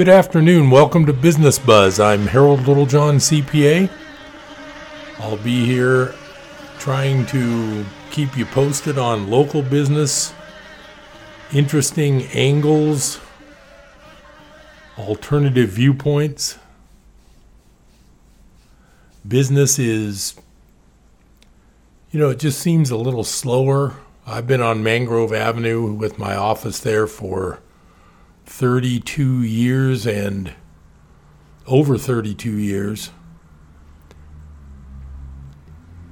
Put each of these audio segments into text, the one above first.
Good afternoon. Welcome to Business Buzz. I'm Harold Littlejohn, CPA. I'll be here trying to keep you posted on local business, interesting angles, alternative viewpoints. Business is, you know, it just seems a little slower. I've been on Mangrove Avenue with my office there for 32 years and over 32 years.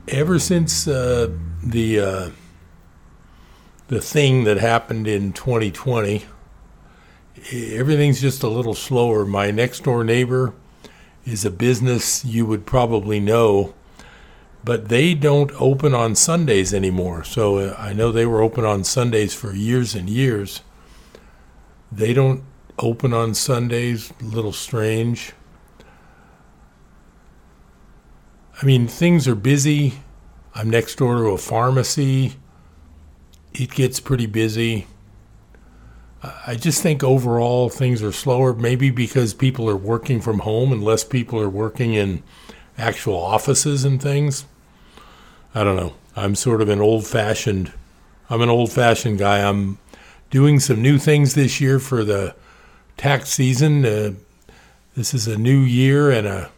Ever since uh, the uh, the thing that happened in 2020, everything's just a little slower. My next door neighbor is a business you would probably know, but they don't open on Sundays anymore. So uh, I know they were open on Sundays for years and years they don't open on Sundays, a little strange. I mean, things are busy. I'm next door to a pharmacy. It gets pretty busy. I just think overall things are slower, maybe because people are working from home and less people are working in actual offices and things. I don't know. I'm sort of an old fashioned I'm an old fashioned guy. I'm doing some new things this year for the tax season. Uh, this is a new year and a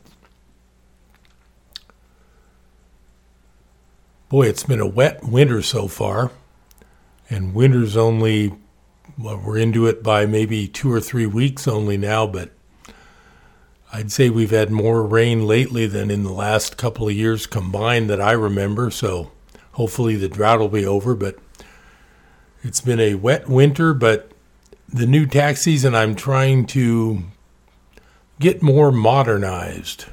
boy, it's been a wet winter so far, and winter's only well, we're into it by maybe two or three weeks only now, but I'd say we've had more rain lately than in the last couple of years combined that I remember. So hopefully the drought will be over, but it's been a wet winter, but the new tax season, I'm trying to get more modernized.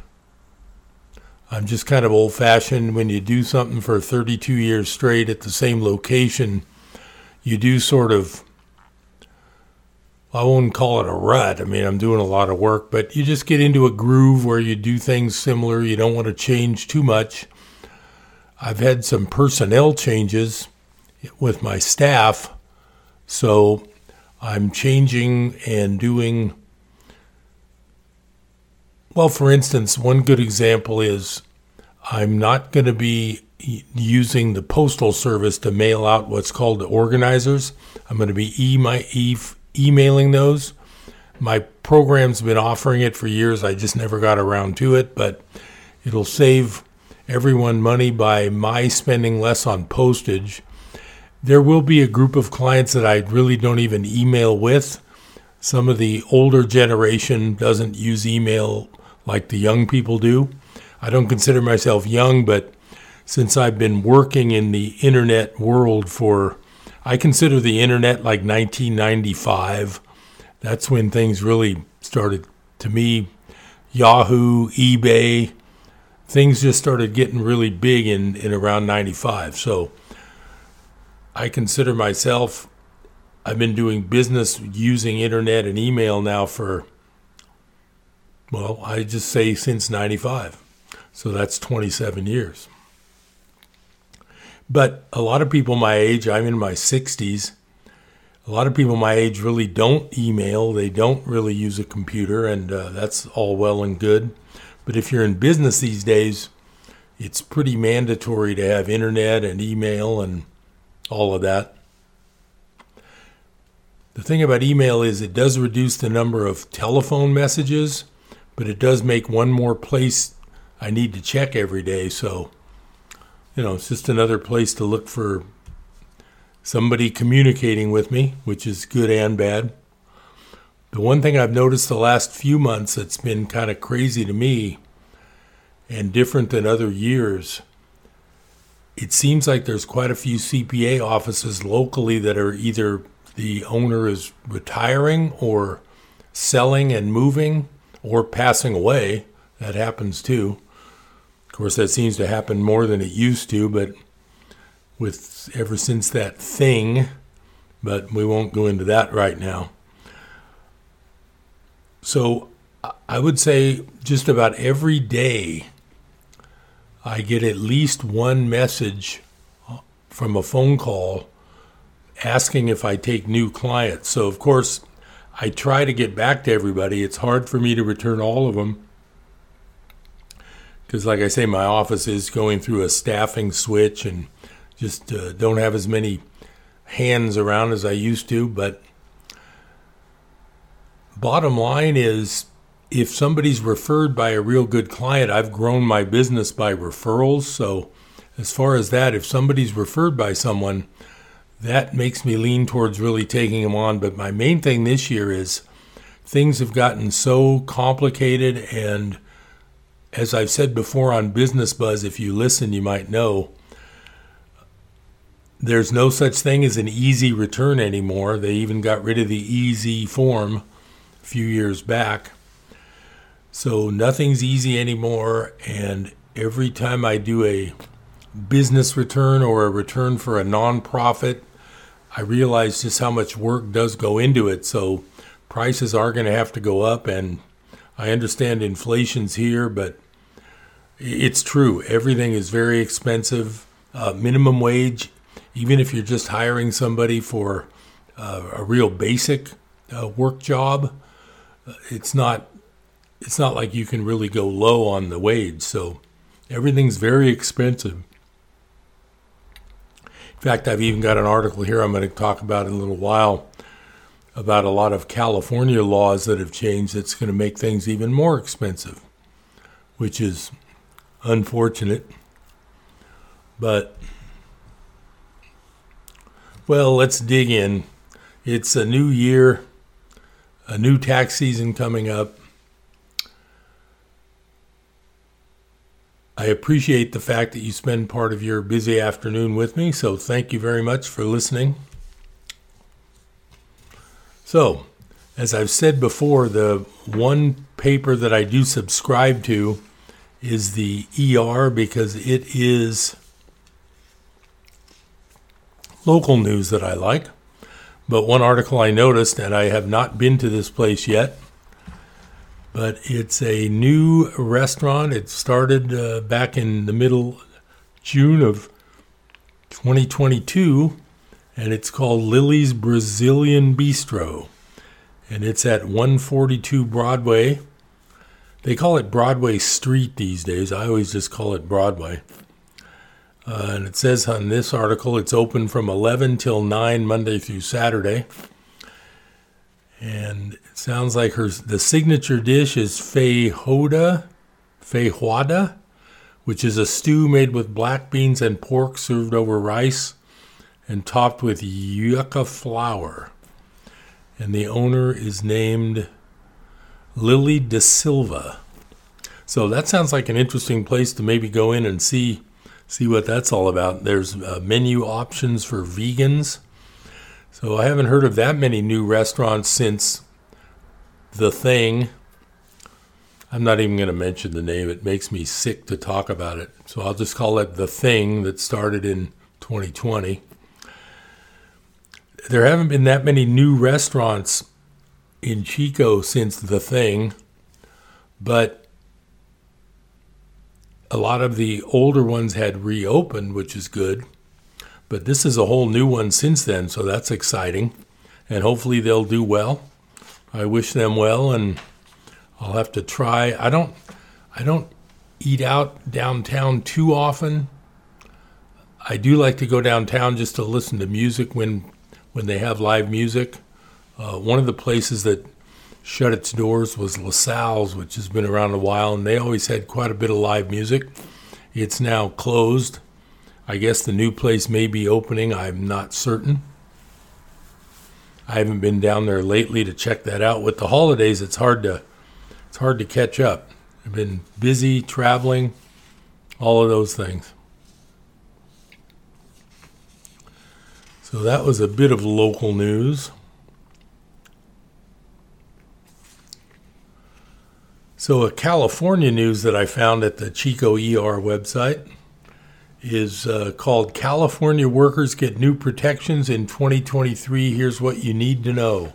I'm just kind of old fashioned. When you do something for 32 years straight at the same location, you do sort of, I won't call it a rut. I mean, I'm doing a lot of work, but you just get into a groove where you do things similar. You don't want to change too much. I've had some personnel changes with my staff. So I'm changing and doing. Well, for instance, one good example is I'm not going to be using the postal service to mail out what's called the organizers. I'm going to be e- e- emailing those. My program's been offering it for years. I just never got around to it, but it'll save everyone money by my spending less on postage there will be a group of clients that I really don't even email with. Some of the older generation doesn't use email like the young people do. I don't consider myself young, but since I've been working in the internet world for, I consider the internet like 1995. That's when things really started to me. Yahoo, eBay, things just started getting really big in, in around 95. So I consider myself, I've been doing business using internet and email now for, well, I just say since 95. So that's 27 years. But a lot of people my age, I'm in my 60s, a lot of people my age really don't email. They don't really use a computer, and uh, that's all well and good. But if you're in business these days, it's pretty mandatory to have internet and email and all of that. The thing about email is it does reduce the number of telephone messages, but it does make one more place I need to check every day. So, you know, it's just another place to look for somebody communicating with me, which is good and bad. The one thing I've noticed the last few months that's been kind of crazy to me and different than other years it seems like there's quite a few CPA offices locally that are either the owner is retiring or selling and moving or passing away. That happens too. Of course, that seems to happen more than it used to, but with ever since that thing, but we won't go into that right now. So I would say just about every day I get at least one message from a phone call asking if I take new clients. So, of course, I try to get back to everybody. It's hard for me to return all of them because, like I say, my office is going through a staffing switch and just uh, don't have as many hands around as I used to. But bottom line is if somebody's referred by a real good client, I've grown my business by referrals. So, as far as that, if somebody's referred by someone, that makes me lean towards really taking them on. But my main thing this year is things have gotten so complicated. And as I've said before on Business Buzz, if you listen, you might know there's no such thing as an easy return anymore. They even got rid of the easy form a few years back. So nothing's easy anymore. And every time I do a business return or a return for a nonprofit, I realize just how much work does go into it. So prices are going to have to go up. And I understand inflation's here, but it's true. Everything is very expensive. Uh, minimum wage, even if you're just hiring somebody for uh, a real basic uh, work job, uh, it's not it's not like you can really go low on the wage. So everything's very expensive. In fact, I've even got an article here I'm going to talk about in a little while about a lot of California laws that have changed that's going to make things even more expensive, which is unfortunate. But, well, let's dig in. It's a new year, a new tax season coming up. I appreciate the fact that you spend part of your busy afternoon with me, so thank you very much for listening. So, as I've said before, the one paper that I do subscribe to is the ER because it is local news that I like. But one article I noticed, and I have not been to this place yet, but it's a new restaurant. It started uh, back in the middle June of 2022, and it's called Lily's Brazilian Bistro, and it's at 142 Broadway. They call it Broadway Street these days. I always just call it Broadway. Uh, and it says on this article it's open from 11 till 9 Monday through Saturday. And it sounds like her the signature dish is feijoada, feijoada, which is a stew made with black beans and pork served over rice and topped with yucca flour. And the owner is named Lily De Silva. So that sounds like an interesting place to maybe go in and see see what that's all about. There's uh, menu options for vegans so I haven't heard of that many new restaurants since The Thing. I'm not even going to mention the name. It makes me sick to talk about it. So I'll just call it The Thing that started in 2020. There haven't been that many new restaurants in Chico since The Thing, but a lot of the older ones had reopened, which is good. But this is a whole new one since then, so that's exciting. And hopefully they'll do well. I wish them well and I'll have to try. I don't I don't eat out downtown too often. I do like to go downtown just to listen to music when when they have live music. Uh, one of the places that shut its doors was LaSalle's, which has been around a while, and they always had quite a bit of live music. It's now closed, I guess the new place may be opening. I'm not certain. I haven't been down there lately to check that out. With the holidays, it's hard to it's hard to catch up. I've been busy traveling, all of those things. So that was a bit of local news. So, a California news that I found at the Chico ER website is uh, called California Workers Get New Protections in 2023. Here's what you need to know.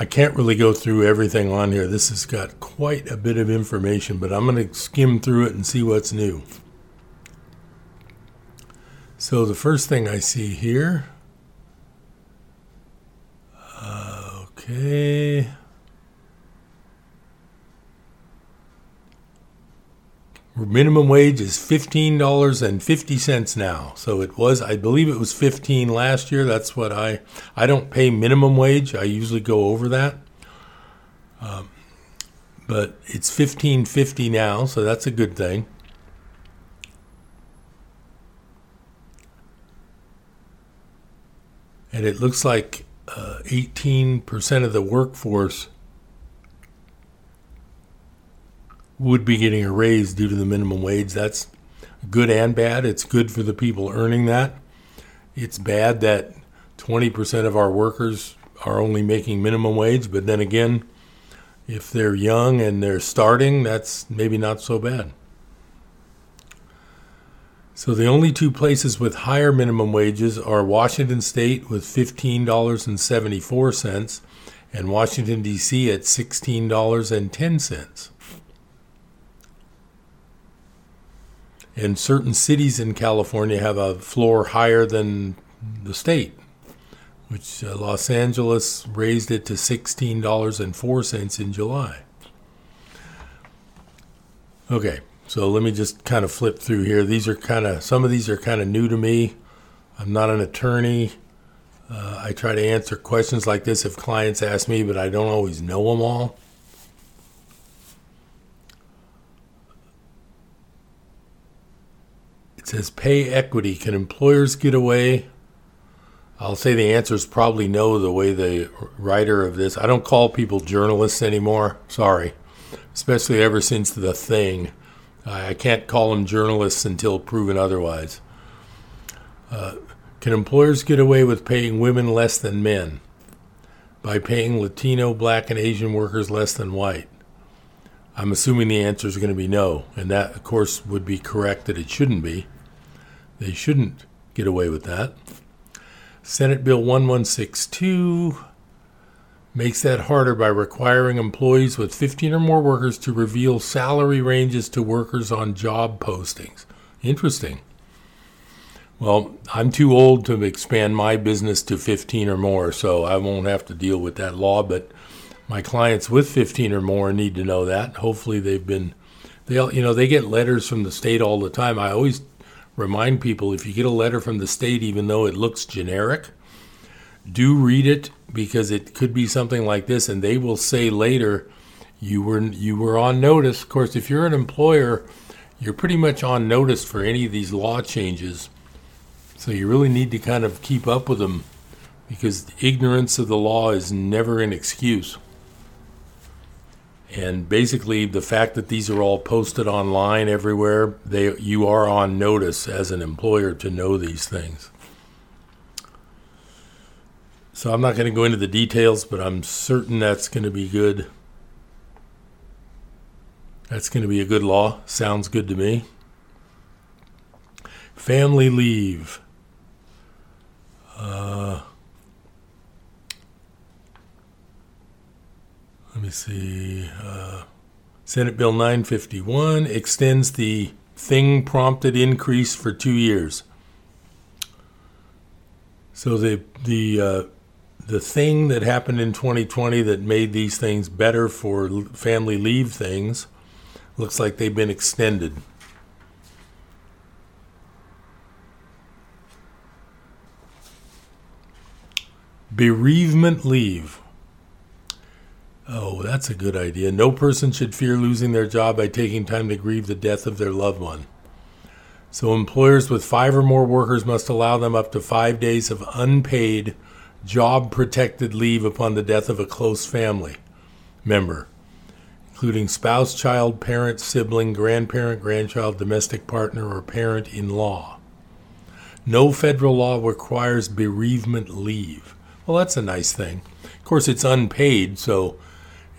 I can't really go through everything on here. This has got quite a bit of information, but I'm going to skim through it and see what's new. So, the first thing I see here. Uh, okay. Minimum wage is $15.50 now. So it was, I believe it was 15 last year. That's what I, I don't pay minimum wage. I usually go over that. Um, but it's 15.50 now, so that's a good thing. And it looks like uh, 18% of the workforce would be getting a raise due to the minimum wage. That's good and bad. It's good for the people earning that. It's bad that 20% of our workers are only making minimum wage, but then again, if they're young and they're starting, that's maybe not so bad. So the only two places with higher minimum wages are Washington State with $15.74 and Washington, D.C. at $16.10. And certain cities in California have a floor higher than the state, which uh, Los Angeles raised it to $16.04 in July. Okay, so let me just kind of flip through here. These are kind of, some of these are kind of new to me. I'm not an attorney. Uh, I try to answer questions like this if clients ask me, but I don't always know them all. It says pay equity. Can employers get away? I'll say the answer is probably no, the way the writer of this. I don't call people journalists anymore. Sorry. Especially ever since the thing. I can't call them journalists until proven otherwise. Uh, can employers get away with paying women less than men by paying Latino, black, and Asian workers less than white? I'm assuming the answer is going to be no, and that, of course, would be correct that it shouldn't be. They shouldn't get away with that. Senate Bill 1162 makes that harder by requiring employees with 15 or more workers to reveal salary ranges to workers on job postings. Interesting. Well, I'm too old to expand my business to 15 or more, so I won't have to deal with that law, but my clients with 15 or more need to know that. Hopefully they've been they you know, they get letters from the state all the time. I always remind people if you get a letter from the state, even though it looks generic, do read it because it could be something like this, and they will say later, you were you were on notice. Of course, if you're an employer, you're pretty much on notice for any of these law changes. So you really need to kind of keep up with them because ignorance of the law is never an excuse. And basically, the fact that these are all posted online everywhere, they you are on notice as an employer to know these things. So I'm not going to go into the details, but I'm certain that's going to be good. That's going to be a good law. Sounds good to me. Family leave. Uh, let me see. Uh, Senate Bill 951 extends the thing prompted increase for two years. So the the uh, the thing that happened in 2020 that made these things better for family leave things looks like they've been extended. Bereavement leave. Oh, that's a good idea. No person should fear losing their job by taking time to grieve the death of their loved one. So, employers with five or more workers must allow them up to five days of unpaid job protected leave upon the death of a close family member, including spouse, child, parent, sibling, grandparent, grandchild, domestic partner, or parent in law. No federal law requires bereavement leave. Well, that's a nice thing. Of course, it's unpaid, so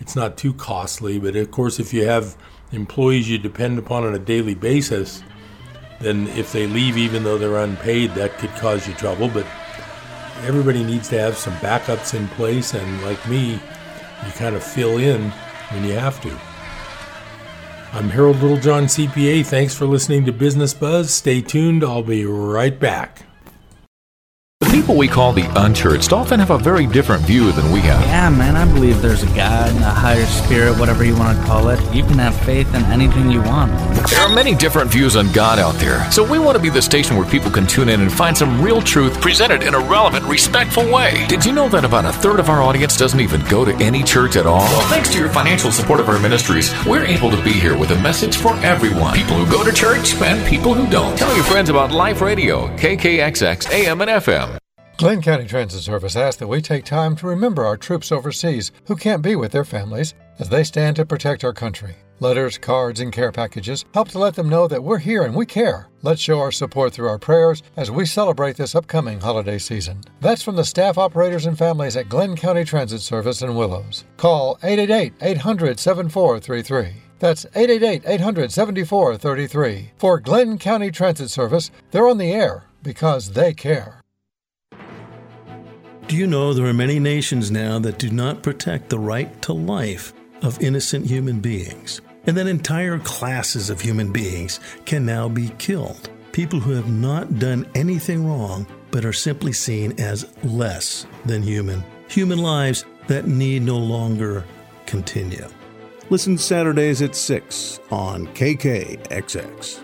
it's not too costly, but of course, if you have employees you depend upon on a daily basis, then if they leave even though they're unpaid, that could cause you trouble. But everybody needs to have some backups in place, and like me, you kind of fill in when you have to. I'm Harold Littlejohn, CPA. Thanks for listening to Business Buzz. Stay tuned. I'll be right back. People we call the unchurched often have a very different view than we have. Yeah, man, I believe there's a God, and a higher spirit, whatever you want to call it. You can have faith in anything you want. There are many different views on God out there, so we want to be the station where people can tune in and find some real truth presented in a relevant, respectful way. Did you know that about a third of our audience doesn't even go to any church at all? Well, thanks to your financial support of our ministries, we're able to be here with a message for everyone people who go to church and people who don't. Tell your friends about Life Radio, KKXX, AM, and FM. Glenn County Transit Service asks that we take time to remember our troops overseas who can't be with their families as they stand to protect our country. Letters, cards, and care packages help to let them know that we're here and we care. Let's show our support through our prayers as we celebrate this upcoming holiday season. That's from the staff, operators, and families at Glenn County Transit Service in Willows. Call 888 800 7433. That's 888 800 7433. For Glenn County Transit Service, they're on the air because they care. Do you know there are many nations now that do not protect the right to life of innocent human beings? And that entire classes of human beings can now be killed. People who have not done anything wrong but are simply seen as less than human. Human lives that need no longer continue. Listen Saturdays at 6 on KKXX.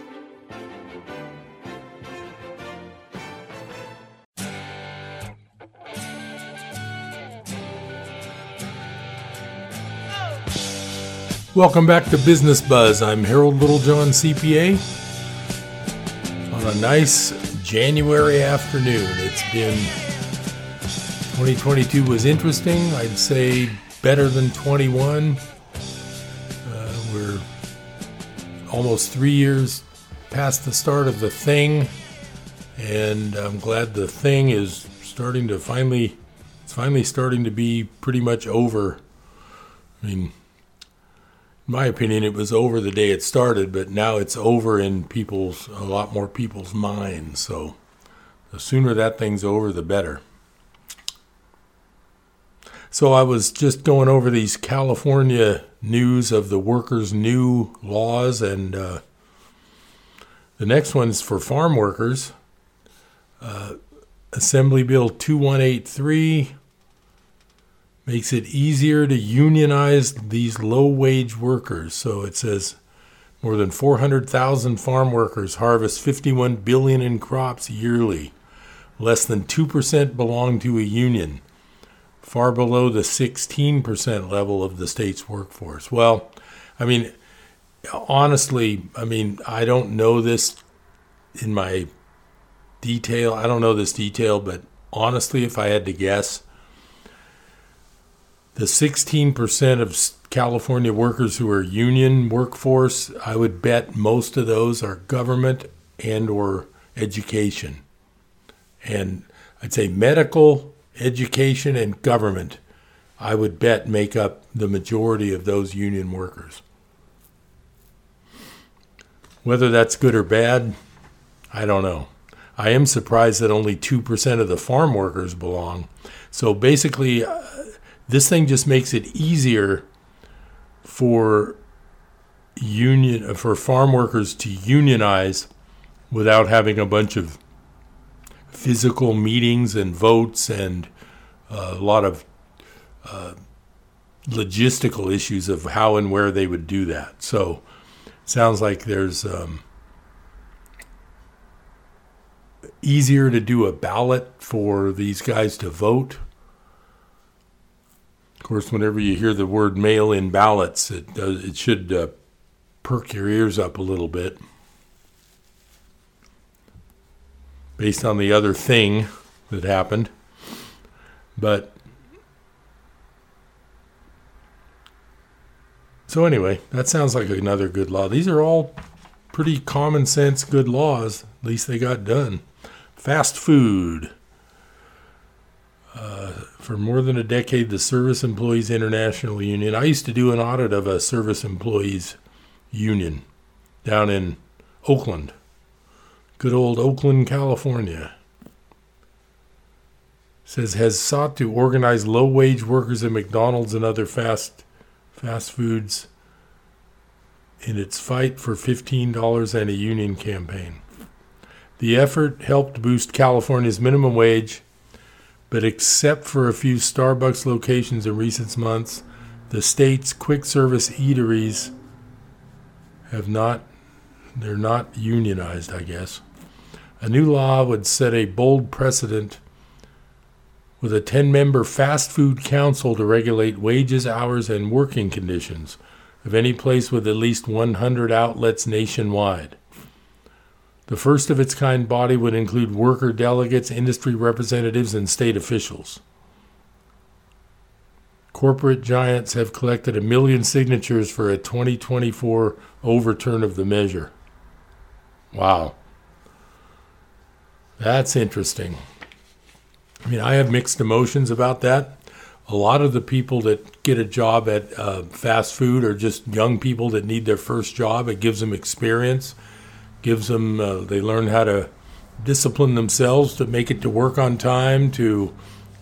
Welcome back to Business Buzz. I'm Harold Littlejohn, CPA. On a nice January afternoon, it's been 2022 was interesting. I'd say better than 21. Uh, we're almost three years past the start of the thing, and I'm glad the thing is starting to finally. It's finally starting to be pretty much over. I mean, my opinion, it was over the day it started, but now it's over in people's a lot more people's minds. So the sooner that thing's over, the better. So I was just going over these California news of the workers' new laws, and uh, the next one's for farm workers. Uh, Assembly Bill 2183 makes it easier to unionize these low wage workers. So it says more than 400,000 farm workers harvest 51 billion in crops yearly. Less than 2% belong to a union, far below the 16% level of the state's workforce. Well, I mean, honestly, I mean, I don't know this in my detail. I don't know this detail, but honestly, if I had to guess, the 16% of California workers who are union workforce, I would bet most of those are government and or education. And I'd say medical, education and government I would bet make up the majority of those union workers. Whether that's good or bad, I don't know. I am surprised that only 2% of the farm workers belong. So basically, uh, this thing just makes it easier for union for farm workers to unionize without having a bunch of physical meetings and votes and uh, a lot of uh, logistical issues of how and where they would do that. So, sounds like there's um, easier to do a ballot for these guys to vote of course, whenever you hear the word mail-in ballots, it does, it should uh, perk your ears up a little bit. Based on the other thing that happened. But so anyway, that sounds like another good law. These are all pretty common sense good laws. At least they got done. Fast food. Uh, for more than a decade, the Service Employees International Union. I used to do an audit of a service employees union down in Oakland, good old Oakland, California. Says has sought to organize low wage workers at McDonald's and other fast fast foods in its fight for $15 and a union campaign. The effort helped boost California's minimum wage but except for a few Starbucks locations in recent months, the state's quick service eateries have not, they're not unionized, I guess. A new law would set a bold precedent with a 10 member fast food council to regulate wages, hours, and working conditions of any place with at least 100 outlets nationwide. The first of its kind body would include worker delegates, industry representatives, and state officials. Corporate giants have collected a million signatures for a 2024 overturn of the measure. Wow. That's interesting. I mean, I have mixed emotions about that. A lot of the people that get a job at uh, fast food are just young people that need their first job. It gives them experience, gives them, uh, they learn how to discipline themselves to make it to work on time, to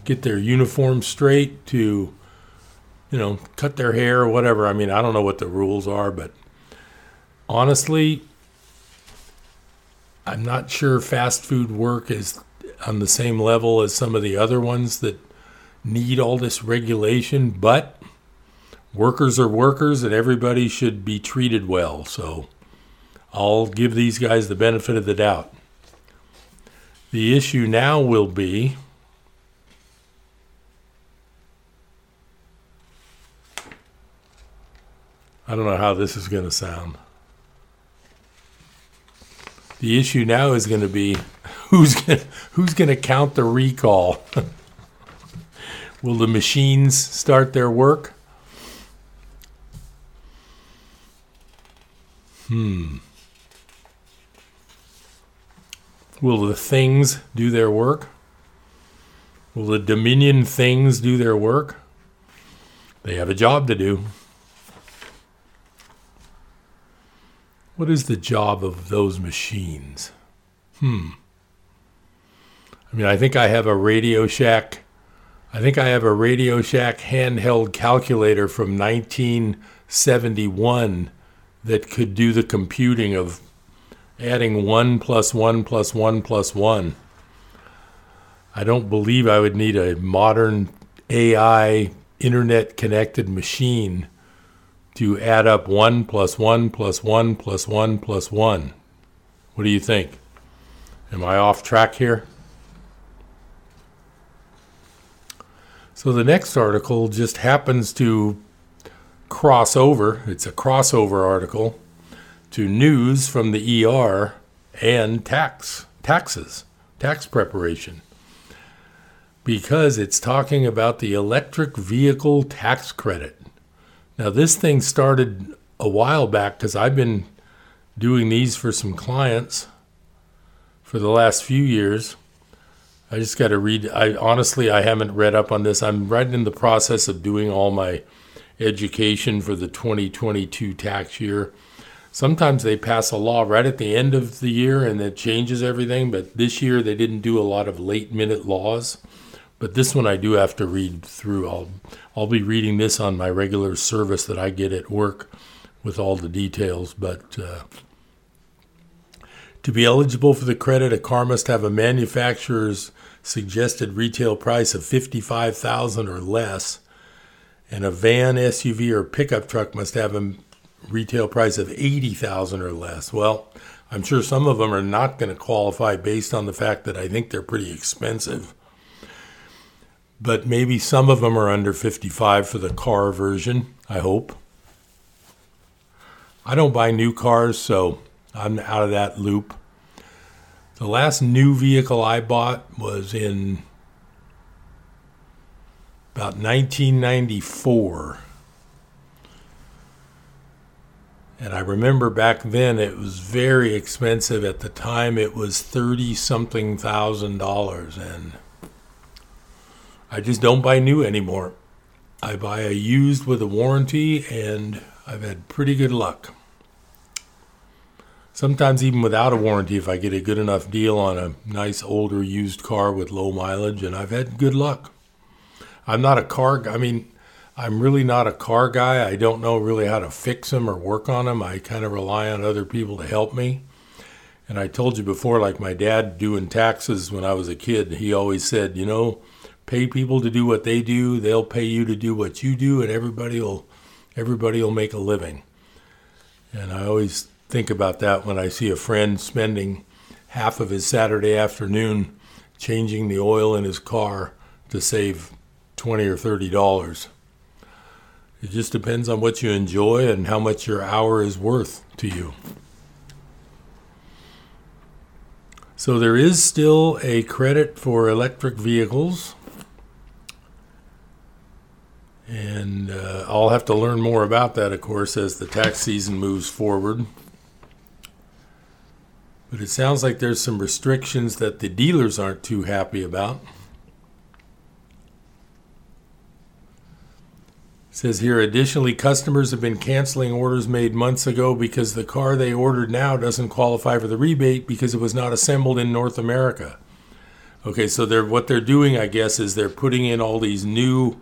get their uniform straight, to, you know, cut their hair or whatever. I mean, I don't know what the rules are, but honestly, I'm not sure fast food work is on the same level as some of the other ones that need all this regulation, but workers are workers and everybody should be treated well. So I'll give these guys the benefit of the doubt. The issue now will be I don't know how this is going to sound. The issue now is going to be who's going who's going to count the recall. Will the machines start their work? Hmm. Will the things do their work? Will the Dominion things do their work? They have a job to do. What is the job of those machines? Hmm. I mean, I think I have a Radio Shack. I think I have a Radio Shack handheld calculator from 1971 that could do the computing of adding 1 plus 1 plus 1 plus 1. I don't believe I would need a modern AI internet connected machine to add up 1 plus 1 plus 1 plus 1 plus 1. What do you think? Am I off track here? So the next article just happens to cross over, it's a crossover article, to news from the ER and tax, taxes, tax preparation. Because it's talking about the electric vehicle tax credit. Now, this thing started a while back because I've been doing these for some clients for the last few years. I just got to read. I honestly, I haven't read up on this. I'm right in the process of doing all my education for the 2022 tax year. Sometimes they pass a law right at the end of the year and it changes everything, but this year they didn't do a lot of late minute laws. But this one I do have to read through. I'll I'll be reading this on my regular service that I get at work with all the details. But uh, to be eligible for the credit, a car must have a manufacturer's suggested retail price of fifty-five thousand or less, and a van, SUV, or pickup truck must have a retail price of eighty thousand or less. Well, I'm sure some of them are not going to qualify based on the fact that I think they're pretty expensive but maybe some of them are under 55 for the car version, I hope. I don't buy new cars, so I'm out of that loop. The last new vehicle I bought was in about 1994. And I remember back then it was very expensive. At the time, it was 30 something thousand dollars. And I just don't buy new anymore. I buy a used with a warranty, and I've had pretty good luck. Sometimes, even without a warranty, if I get a good enough deal on a nice older used car with low mileage, and I've had good luck. I'm not a car, I mean, I'm really not a car guy. I don't know really how to fix them or work on them. I kind of rely on other people to help me. And I told you before, like my dad doing taxes when I was a kid, he always said, you know, pay people to do what they do, they'll pay you to do what you do, and everybody will everybody will make a living. And I always think about that when I see a friend spending half of his Saturday afternoon changing the oil in his car to save 20 or 30 dollars. It just depends on what you enjoy and how much your hour is worth to you. So there is still a credit for electric vehicles. And uh, I'll have to learn more about that, of course, as the tax season moves forward. But it sounds like there's some restrictions that the dealers aren't too happy about. Says here additionally customers have been canceling orders made months ago because the car they ordered now doesn't qualify for the rebate because it was not assembled in North America. Okay, so they're what they're doing I guess is they're putting in all these new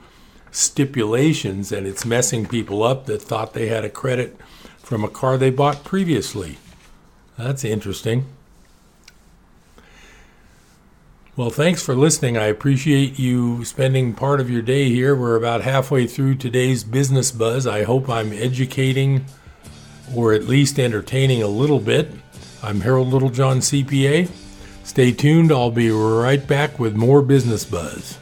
stipulations and it's messing people up that thought they had a credit from a car they bought previously. That's interesting. Well, thanks for listening. I appreciate you spending part of your day here. We're about halfway through today's business buzz. I hope I'm educating or at least entertaining a little bit. I'm Harold Littlejohn, CPA. Stay tuned. I'll be right back with more business buzz.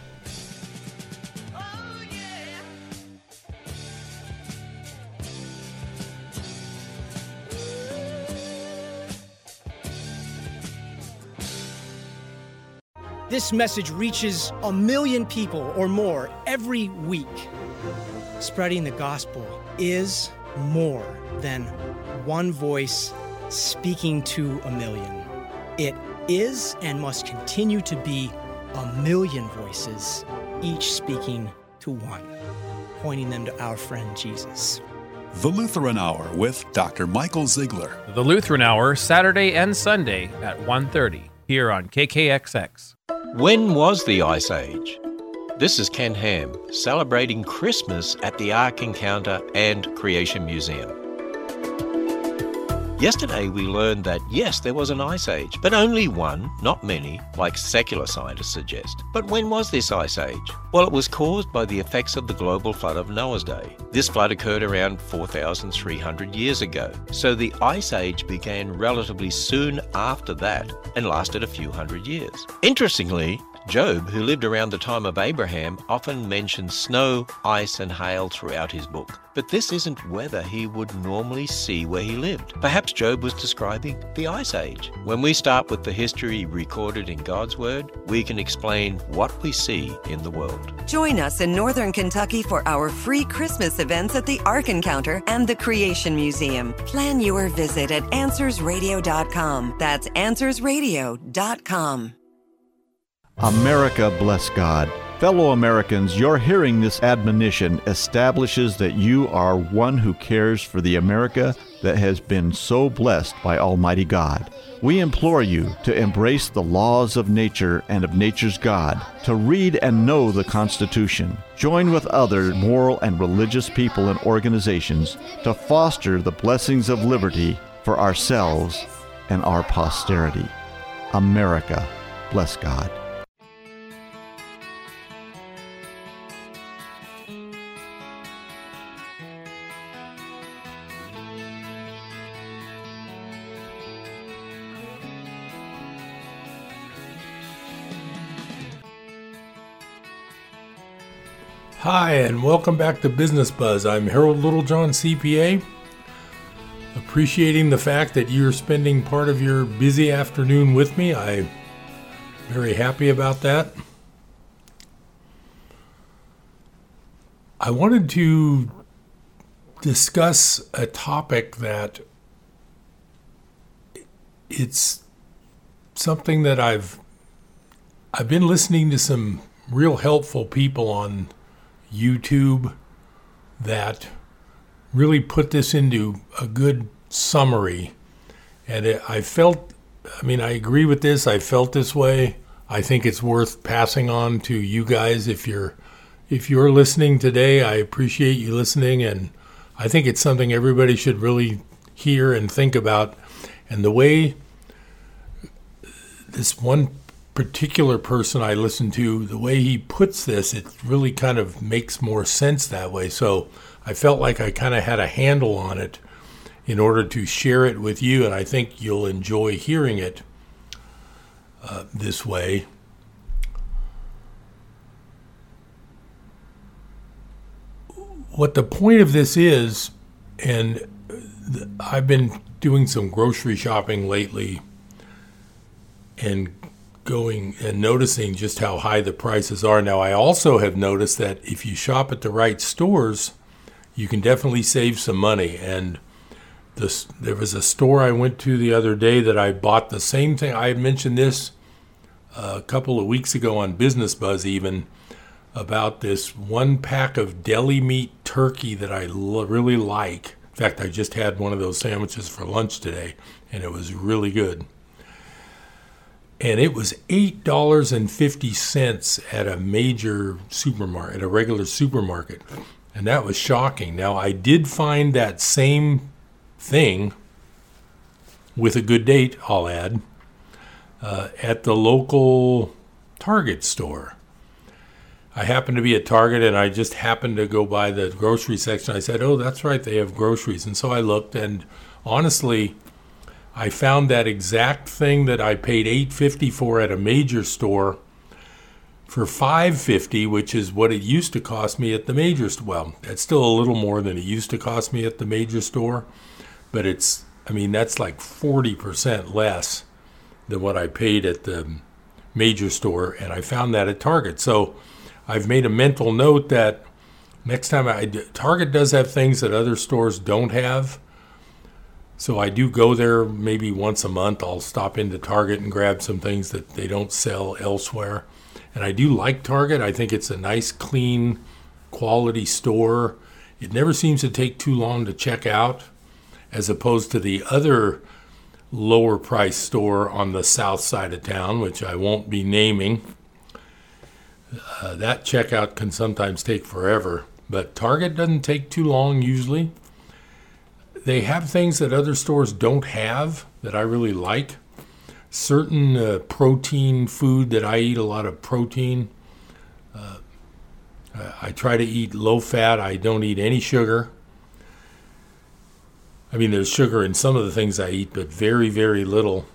This message reaches a million people or more every week. Spreading the gospel is more than one voice speaking to a million. It is and must continue to be a million voices, each speaking to one, pointing them to our friend Jesus. The Lutheran Hour with Dr. Michael Zeigler. The Lutheran Hour, Saturday and Sunday at 1.30 here on KKXX. When was the Ice Age? This is Ken Ham celebrating Christmas at the Ark Encounter and Creation Museum. Yesterday we learned that yes, there was an ice age, but only one, not many, like secular scientists suggest. But when was this ice age? Well, it was caused by the effects of the global flood of Noah's day. This flood occurred around 4,300 years ago, so the ice age began relatively soon after that and lasted a few hundred years. Interestingly, Job, who lived around the time of Abraham, often mentions snow, ice, and hail throughout his book. But this isn't weather he would normally see where he lived. Perhaps Job was describing the Ice Age. When we start with the history recorded in God's Word, we can explain what we see in the world. Join us in Northern Kentucky for our free Christmas events at the Ark Encounter and the Creation Museum. Plan your visit at AnswersRadio.com. That's AnswersRadio.com. America bless God. Fellow Americans, your hearing this admonition establishes that you are one who cares for the America that has been so blessed by Almighty God. We implore you to embrace the laws of nature and of nature's God, to read and know the Constitution, join with other moral and religious people and organizations to foster the blessings of liberty for ourselves and our posterity. America, bless God. Hi, and welcome back to Business Buzz. I'm Harold Littlejohn, CPA. Appreciating the fact that you're spending part of your busy afternoon with me. I'm very happy about that. I wanted to discuss a topic that it's something that I've I've been listening to some real helpful people on YouTube that really put this into a good summary. And it, I felt, I mean, I agree with this. I felt this way. I think it's worth passing on to you guys if you're if you're listening today. I appreciate you listening, and I think it's something everybody should really hear and think about. And the way this one particular person I listen to, the way he puts this, it really kind of makes more sense that way. So I felt like I kind of had a handle on it in order to share it with you, and I think you'll enjoy hearing it uh, this way. What the point of this is, and I've been doing some grocery shopping lately and going and noticing just how high the prices are. Now, I also have noticed that if you shop at the right stores, you can definitely save some money. And this, there was a store I went to the other day that I bought the same thing. I mentioned this uh, a couple of weeks ago on Business Buzz, even about this one pack of deli meat turkey that I lo- really like. In fact, I just had one of those sandwiches for lunch today, and it was really good and it was eight dollars and fifty cents at a major supermarket, at a regular supermarket, and that was shocking. Now I did find that same thing with a good date, I'll add, uh, at the local Target store. I happened to be at Target and I just happened to go by the grocery section. I said, "Oh, that's right, they have groceries," and so I looked, and honestly I found that exact thing that I paid 850 for at a major store for 550 which is what it used to cost me at the major store. Well, that's still a little more than it used to cost me at the major store, but it's I mean that's like 40% less than what I paid at the major store and I found that at Target. So I've made a mental note that next time I Target does have things that other stores don't have so I do go there maybe once a month. I'll stop into Target and grab some things that they don't sell elsewhere. And I do like Target. I think it's a nice, clean, quality store. It never seems to take too long to check out, as opposed to the other lower price store on the south side of town, which I won't be naming. Uh, that checkout can sometimes take forever, but Target doesn't take too long usually they have things that other stores don't have that I really like. Certain uh, protein food that I eat a lot of protein. Uh, I try to eat low fat. I don't eat any sugar. I mean, there's sugar in some of the things I eat, but very, very little.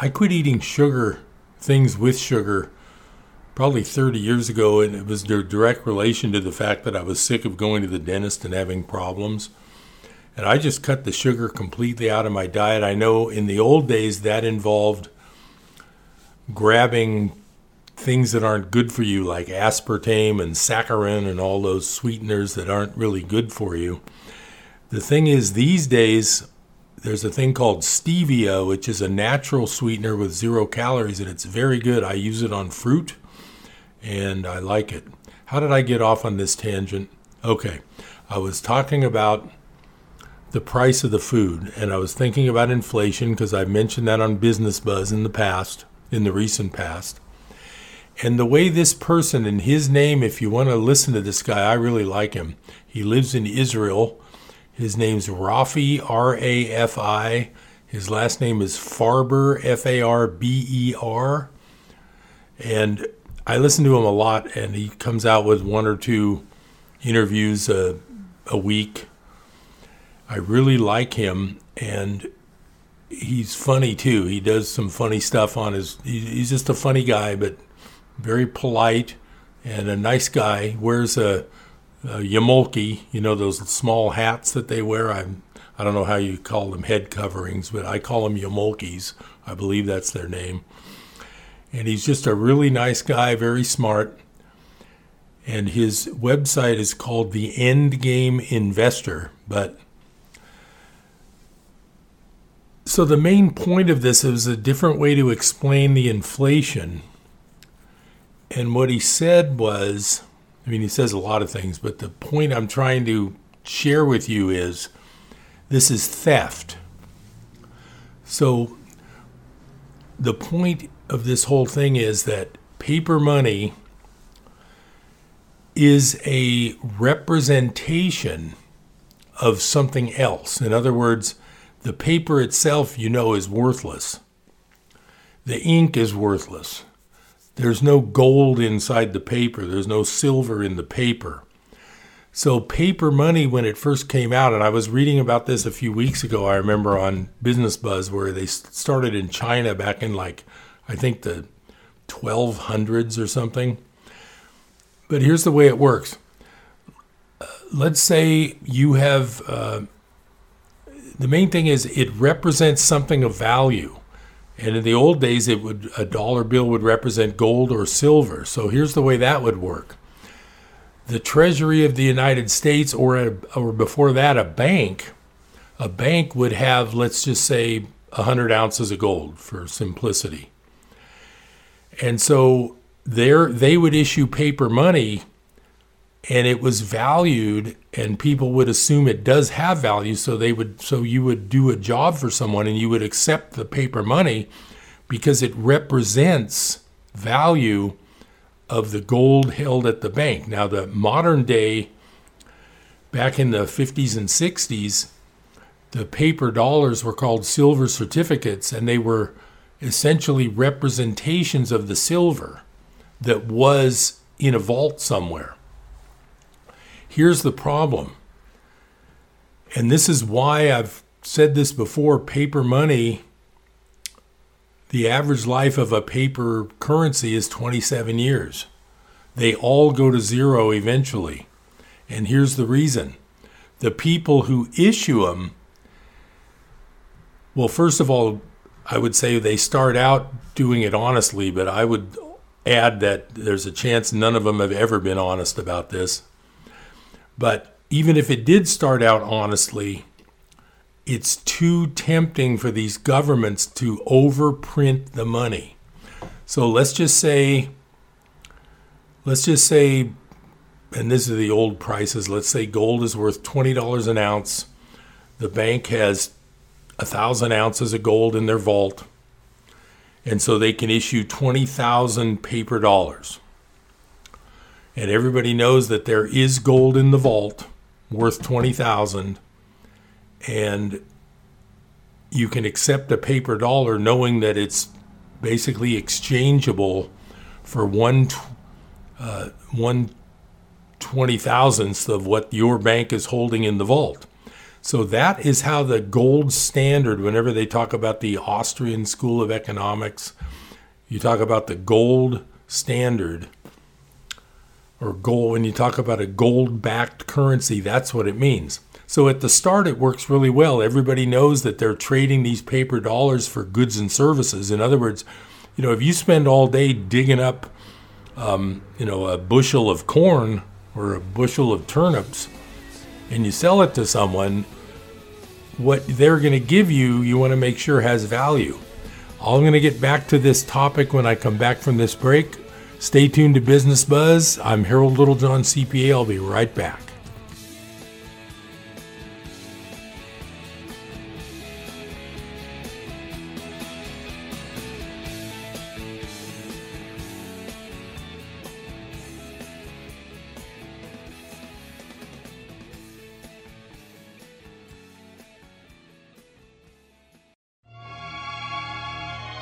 I quit eating sugar, things with sugar, probably 30 years ago, and it was a direct relation to the fact that I was sick of going to the dentist and having problems. And I just cut the sugar completely out of my diet. I know in the old days that involved grabbing things that aren't good for you, like aspartame and saccharin and all those sweeteners that aren't really good for you. The thing is, these days, there's a thing called stevia, which is a natural sweetener with zero calories, and it's very good. I use it on fruit, and I like it. How did I get off on this tangent? Okay, I was talking about the price of the food. And I was thinking about inflation because I've mentioned that on Business Buzz in the past, in the recent past. And the way this person and his name, if you want to listen to this guy, I really like him. He lives in Israel. His name's Rafi, R A F I. His last name is Farber, F A R B E R. And I listen to him a lot, and he comes out with one or two interviews a, a week I really like him, and he's funny too. He does some funny stuff on his. He's just a funny guy, but very polite and a nice guy. Wears a, a you know those small hats that they wear. I'm I don't know how you call them head coverings, but I call them yarmulkes. I believe that's their name. And he's just a really nice guy, very smart. And his website is called The End Game Investor, but so, the main point of this is a different way to explain the inflation. And what he said was I mean, he says a lot of things, but the point I'm trying to share with you is this is theft. So, the point of this whole thing is that paper money is a representation of something else. In other words, the paper itself, you know, is worthless. the ink is worthless. There's no gold inside the paper, there's no silver in the paper. So, paper money, when it first came out, and I was reading about this a few weeks ago, I remember on Business Buzz, where they started in China back in like, I think the 1200s or something. But here's the way it works. Uh, let's say you have, uh, the main thing is it represents something of value. And in the old days, it would a dollar bill would represent gold or silver. So here's the way that would work the Treasury of the United States, or, a, or before that, a bank, a bank would have, let's just say, 100 ounces of gold for simplicity. And so there, they would issue paper money and it was valued and people would assume it does have value so they would so you would do a job for someone and you would accept the paper money because it represents value of the gold held at the bank. Now, the modern day, back in the 50s and 60s, the paper dollars were called silver certificates, and they were essentially representations of the silver that was in a vault somewhere. Here's the problem, and this is why I've said this before paper money the average life of a paper currency is 27 years. They all go to zero eventually. And here's the reason the people who issue them, well, first of all, I would say they start out doing it honestly, but I would add that there's a chance none of them have ever been honest about this. But even if it did start out honestly, it's too tempting for these governments to overprint the money. So let's just say, let's just say, and this is the old prices, let's say gold is worth $20 an ounce. The bank has a thousand ounces of gold in their vault. And so they can issue 20,000 paper dollars. And everybody knows that there is gold in the vault worth 20,000 and you can accept a paper dollar knowing that it's basically exchangeable for one uh, one twenty thousandth of what your bank is holding in the vault. So that is how the gold standard. Whenever they talk about the Austrian School of Economics, you talk about the gold standard or gold. When you talk about a gold-backed currency, that's what it means. So at the start, it works really well. Everybody knows that they're trading these paper dollars for goods and services. In other words, you know, if you spend all day digging up, um, you know, a bushel of corn or a bushel of turnips, and you sell it to someone, what they're going to give you, you want to make sure has value. I'm going to get back to this topic when I come back from this break. Stay tuned to Business Buzz. I'm Harold Littlejohn, CPA. I'll be right back.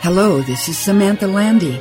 Hello, this is Samantha Landy,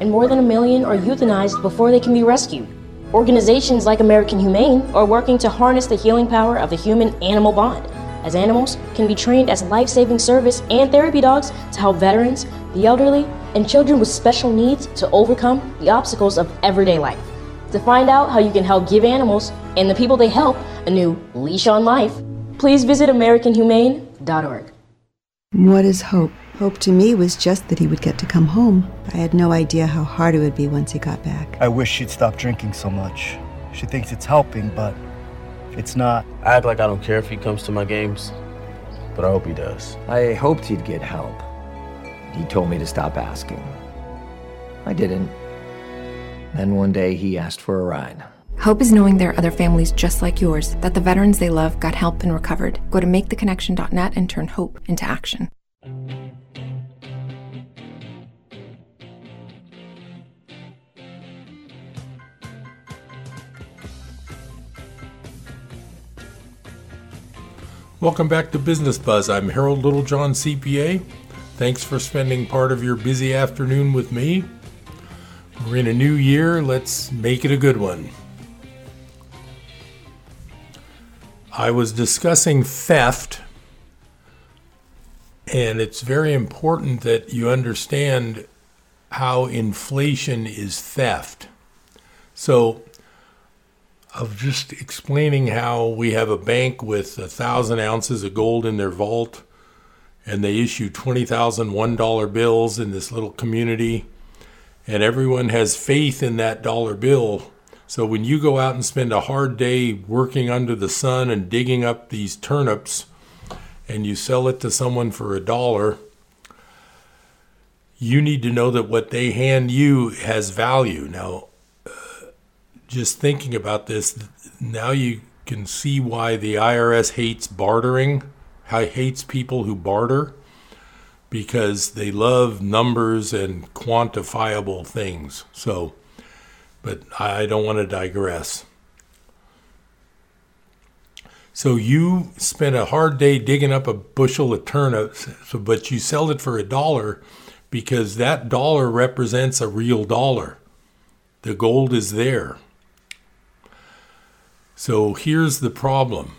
and more than a million are euthanized before they can be rescued. Organizations like American Humane are working to harness the healing power of the human animal bond, as animals can be trained as life saving service and therapy dogs to help veterans, the elderly, and children with special needs to overcome the obstacles of everyday life. To find out how you can help give animals and the people they help a new leash on life, please visit AmericanHumane.org. What is hope? Hope to me was just that he would get to come home. I had no idea how hard it would be once he got back. I wish she'd stop drinking so much. She thinks it's helping, but it's not. I act like I don't care if he comes to my games, but I hope he does. I hoped he'd get help. He told me to stop asking. I didn't. Then one day he asked for a ride. Hope is knowing there are other families just like yours, that the veterans they love got help and recovered. Go to maketheconnection.net and turn hope into action. Welcome back to Business Buzz. I'm Harold Littlejohn, CPA. Thanks for spending part of your busy afternoon with me. We're in a new year. Let's make it a good one. I was discussing theft, and it's very important that you understand how inflation is theft. So, of just explaining how we have a bank with a thousand ounces of gold in their vault and they issue 20,000 $1 bills in this little community and everyone has faith in that dollar bill. So when you go out and spend a hard day working under the sun and digging up these turnips and you sell it to someone for a dollar, you need to know that what they hand you has value. Now, just thinking about this, now you can see why the IRS hates bartering, how hates people who barter, because they love numbers and quantifiable things. So, but I don't want to digress. So you spent a hard day digging up a bushel of turnips, but you sell it for a dollar because that dollar represents a real dollar. The gold is there. So here's the problem.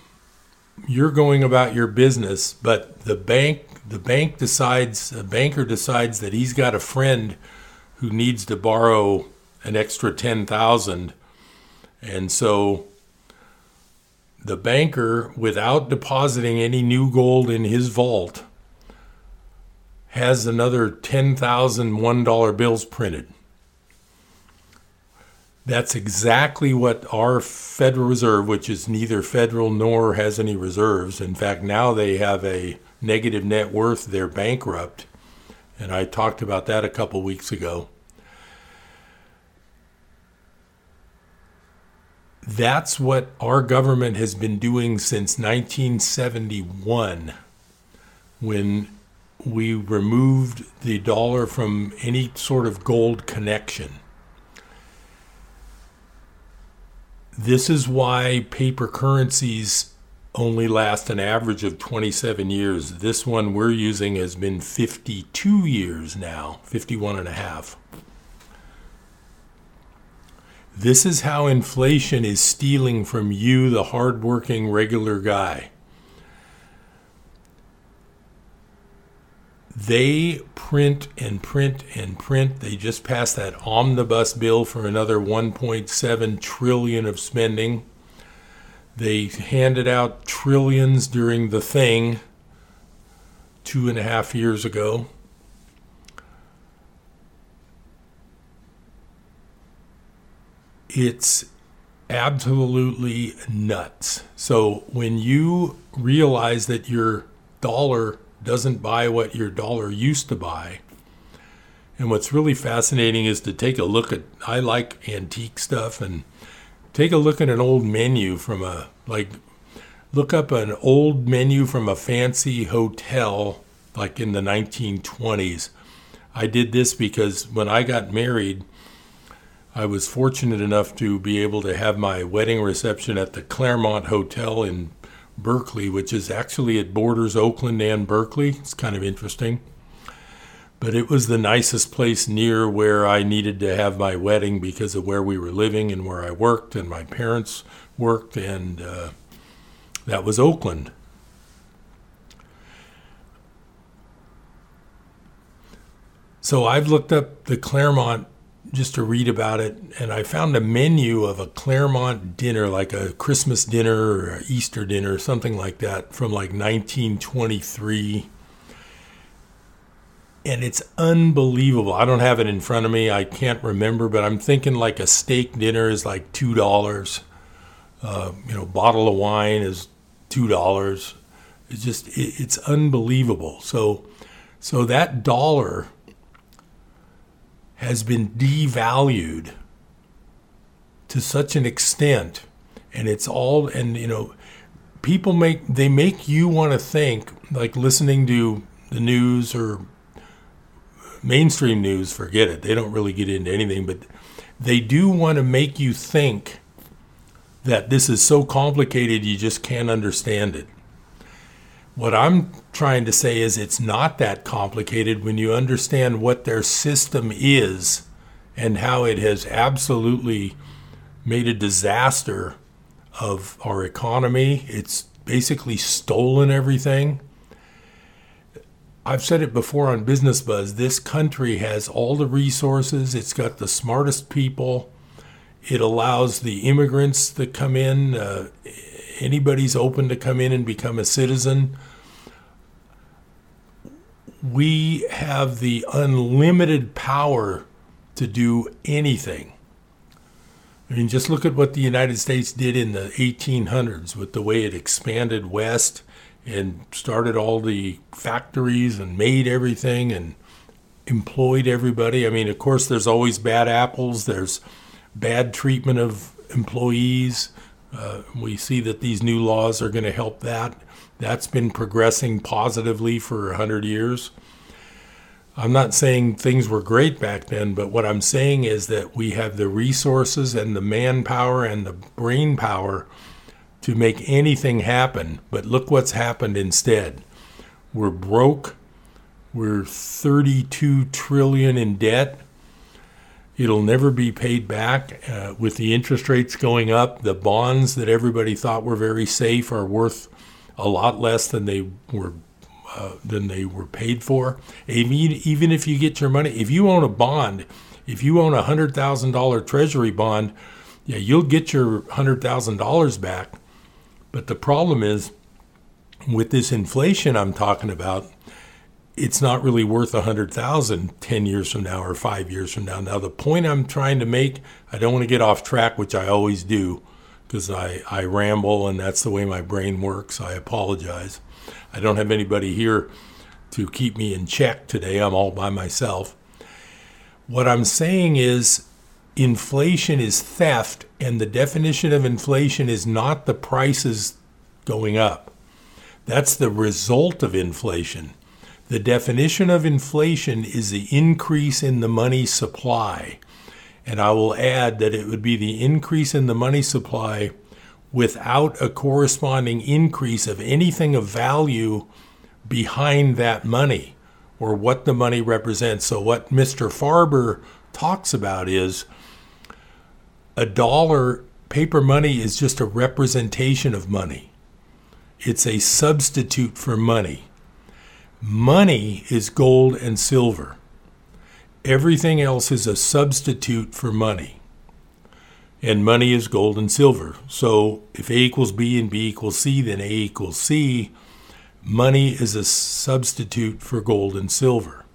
You're going about your business, but the bank the bank decides a banker decides that he's got a friend who needs to borrow an extra 10,000 and so the banker without depositing any new gold in his vault has another 10,000 $1 bills printed. That's exactly what our Federal Reserve, which is neither federal nor has any reserves, in fact, now they have a negative net worth, they're bankrupt. And I talked about that a couple weeks ago. That's what our government has been doing since 1971 when we removed the dollar from any sort of gold connection. This is why paper currencies only last an average of 27 years. This one we're using has been 52 years now, 51 and a half. This is how inflation is stealing from you, the hardworking regular guy. They print and print and print. They just passed that omnibus bill for another 1.7 trillion of spending. They handed out trillions during the thing two and a half years ago. It's absolutely nuts. So when you realize that your dollar doesn't buy what your dollar used to buy. And what's really fascinating is to take a look at, I like antique stuff, and take a look at an old menu from a, like, look up an old menu from a fancy hotel, like in the 1920s. I did this because when I got married, I was fortunate enough to be able to have my wedding reception at the Claremont Hotel in Berkeley, which is actually it borders Oakland and Berkeley. It's kind of interesting. But it was the nicest place near where I needed to have my wedding because of where we were living and where I worked and my parents worked, and uh, that was Oakland. So I've looked up the Claremont just to read about it, and I found a menu of a Claremont dinner, like a Christmas dinner or Easter dinner, something like that, from like 1923. And it's unbelievable. I don't have it in front of me. I can't remember, but I'm thinking like a steak dinner is like two dollars. Uh, you know, bottle of wine is two dollars. It's just it, it's unbelievable. So, so that dollar has been devalued to such an extent and it's all and you know people make they make you want to think like listening to the news or mainstream news forget it they don't really get into anything but they do want to make you think that this is so complicated you just can't understand it what i'm trying to say is it's not that complicated when you understand what their system is and how it has absolutely made a disaster of our economy. It's basically stolen everything. I've said it before on Business Buzz this country has all the resources, it's got the smartest people, it allows the immigrants that come in. Uh, anybody's open to come in and become a citizen. We have the unlimited power to do anything. I mean, just look at what the United States did in the 1800s with the way it expanded west and started all the factories and made everything and employed everybody. I mean, of course, there's always bad apples, there's bad treatment of employees. Uh, we see that these new laws are going to help that. That's been progressing positively for 100 years. I'm not saying things were great back then, but what I'm saying is that we have the resources and the manpower and the brain power to make anything happen. But look what's happened instead. We're broke. We're 32 trillion in debt. It'll never be paid back. Uh, with the interest rates going up, the bonds that everybody thought were very safe are worth a lot less than they were uh, than they were paid for. Even, even if you get your money, if you own a bond, if you own a hundred thousand dollar Treasury bond, yeah, you'll get your hundred thousand dollars back. But the problem is, with this inflation I'm talking about, it's not really worth a hundred thousand 10 years from now or five years from now. Now the point I'm trying to make, I don't want to get off track, which I always do, because I, I ramble and that's the way my brain works. I apologize. I don't have anybody here to keep me in check today. I'm all by myself. What I'm saying is inflation is theft, and the definition of inflation is not the prices going up. That's the result of inflation. The definition of inflation is the increase in the money supply. And I will add that it would be the increase in the money supply without a corresponding increase of anything of value behind that money or what the money represents. So, what Mr. Farber talks about is a dollar, paper money is just a representation of money, it's a substitute for money. Money is gold and silver. Everything else is a substitute for money and money is gold and silver. So if A equals B and B equals C, then A equals C. Money is a substitute for gold and silver.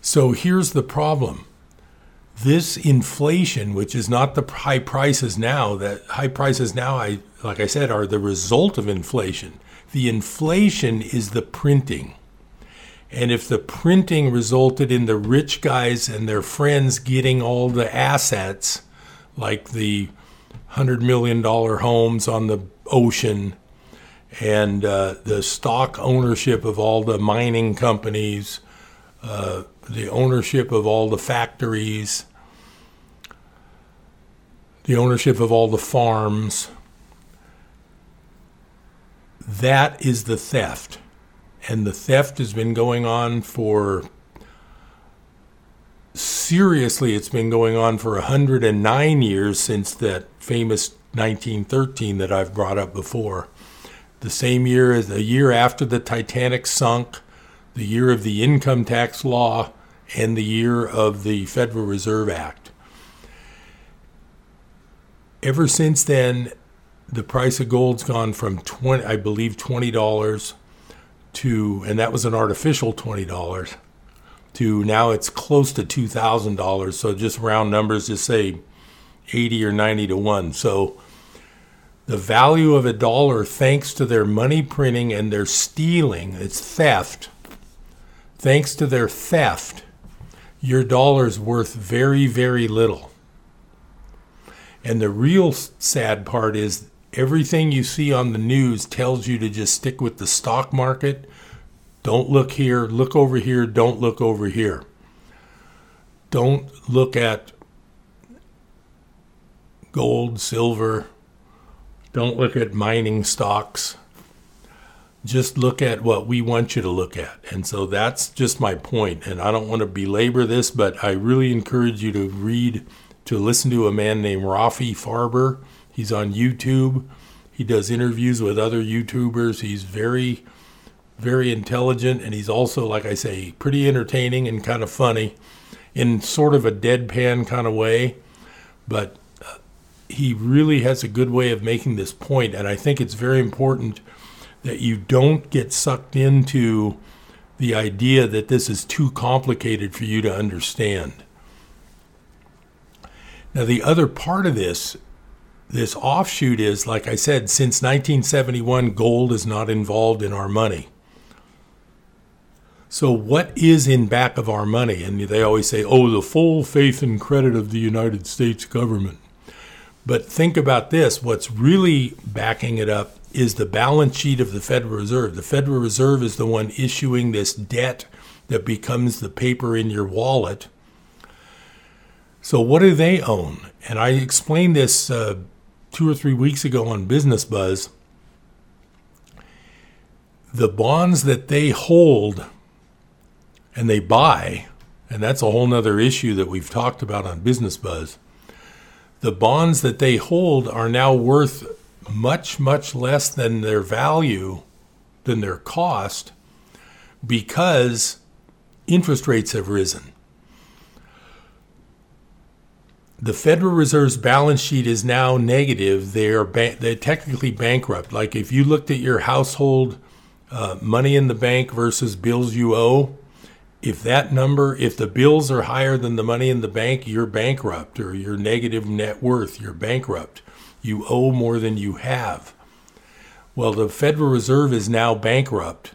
So here's the problem. This inflation, which is not the high prices now, that high prices now, I like I said, are the result of inflation. The inflation is the printing. And if the printing resulted in the rich guys and their friends getting all the assets, like the $100 million homes on the ocean and uh, the stock ownership of all the mining companies, uh, the ownership of all the factories, the ownership of all the farms, that is the theft. And the theft has been going on for seriously it's been going on for 109 years since that famous 1913 that I've brought up before. The same year as the year after the Titanic sunk the year of the income tax law and the year of the Federal Reserve Act. Ever since then the price of gold's gone from 20 I believe $20 to, and that was an artificial $20, to now it's close to $2,000. So just round numbers, just say 80 or 90 to 1. So the value of a dollar, thanks to their money printing and their stealing, it's theft. Thanks to their theft, your dollar's worth very, very little. And the real sad part is everything you see on the news tells you to just stick with the stock market. Don't look here, look over here, don't look over here. Don't look at gold, silver. Don't look at mining stocks. Just look at what we want you to look at. And so that's just my point. And I don't want to belabor this, but I really encourage you to read, to listen to a man named Rafi Farber. He's on YouTube. He does interviews with other YouTubers. He's very, very intelligent. And he's also, like I say, pretty entertaining and kind of funny in sort of a deadpan kind of way. But uh, he really has a good way of making this point, and I think it's very important that you don't get sucked into the idea that this is too complicated for you to understand. Now, the other part of this, this offshoot is, like I said, since 1971, gold is not involved in our money. So, what is in back of our money? And they always say, oh, the full faith and credit of the United States government. But think about this what's really backing it up is the balance sheet of the Federal Reserve. The Federal Reserve is the one issuing this debt that becomes the paper in your wallet. So, what do they own? And I explained this uh, two or three weeks ago on Business Buzz. The bonds that they hold and they buy, and that's a whole nother issue that we've talked about on Business Buzz the bonds that they hold are now worth much, much less than their value, than their cost, because interest rates have risen. The Federal Reserve's balance sheet is now negative. They are ba- they're technically bankrupt. Like if you looked at your household uh, money in the bank versus bills you owe, if that number, if the bills are higher than the money in the bank, you're bankrupt or you're negative net worth, you're bankrupt. You owe more than you have. Well, the Federal Reserve is now bankrupt.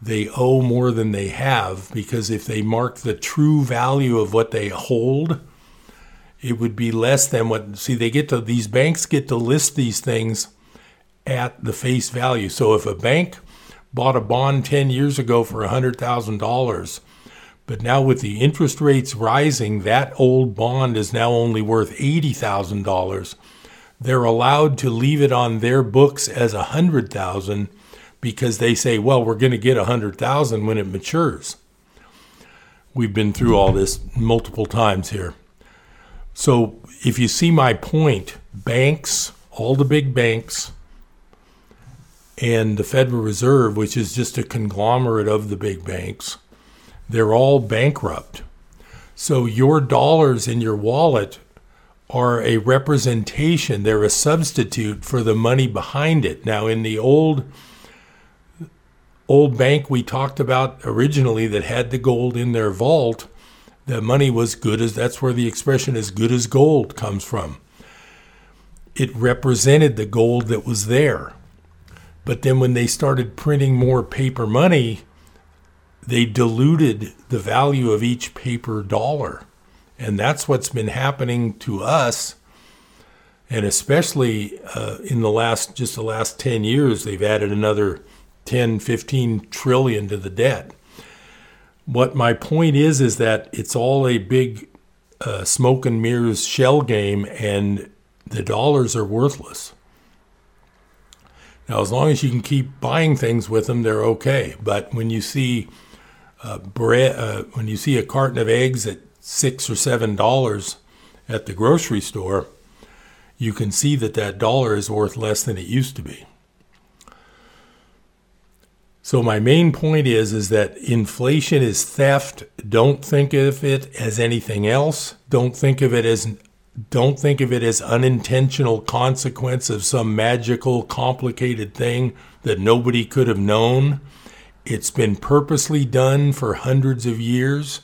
They owe more than they have because if they mark the true value of what they hold, it would be less than what. See, they get to, these banks get to list these things at the face value. So if a bank bought a bond 10 years ago for $100,000, but now, with the interest rates rising, that old bond is now only worth $80,000. They're allowed to leave it on their books as a 100,000 because they say, well, we're going to get a 100,000 when it matures. We've been through all this multiple times here. So, if you see my point, banks, all the big banks, and the Federal Reserve, which is just a conglomerate of the big banks, they're all bankrupt. So your dollars in your wallet are a representation, they're a substitute for the money behind it. Now in the old old bank we talked about originally that had the gold in their vault, the money was good as that's where the expression as good as gold comes from. It represented the gold that was there. But then when they started printing more paper money, they diluted the value of each paper dollar. And that's what's been happening to us. And especially uh, in the last, just the last 10 years, they've added another 10, 15 trillion to the debt. What my point is, is that it's all a big uh, smoke and mirrors shell game, and the dollars are worthless. Now, as long as you can keep buying things with them, they're okay. But when you see uh, bread, uh, when you see a carton of eggs at six or seven dollars at the grocery store, you can see that that dollar is worth less than it used to be. So my main point is is that inflation is theft. Don't think of it as anything else. Don't think of it as don't think of it as unintentional consequence of some magical complicated thing that nobody could have known. It's been purposely done for hundreds of years,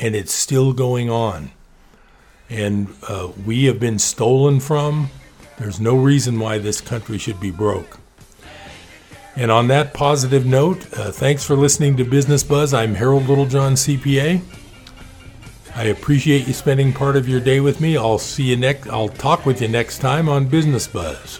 and it's still going on. And uh, we have been stolen from. There's no reason why this country should be broke. And on that positive note, uh, thanks for listening to Business Buzz. I'm Harold Littlejohn, CPA. I appreciate you spending part of your day with me. I'll see you next I'll talk with you next time on Business Buzz.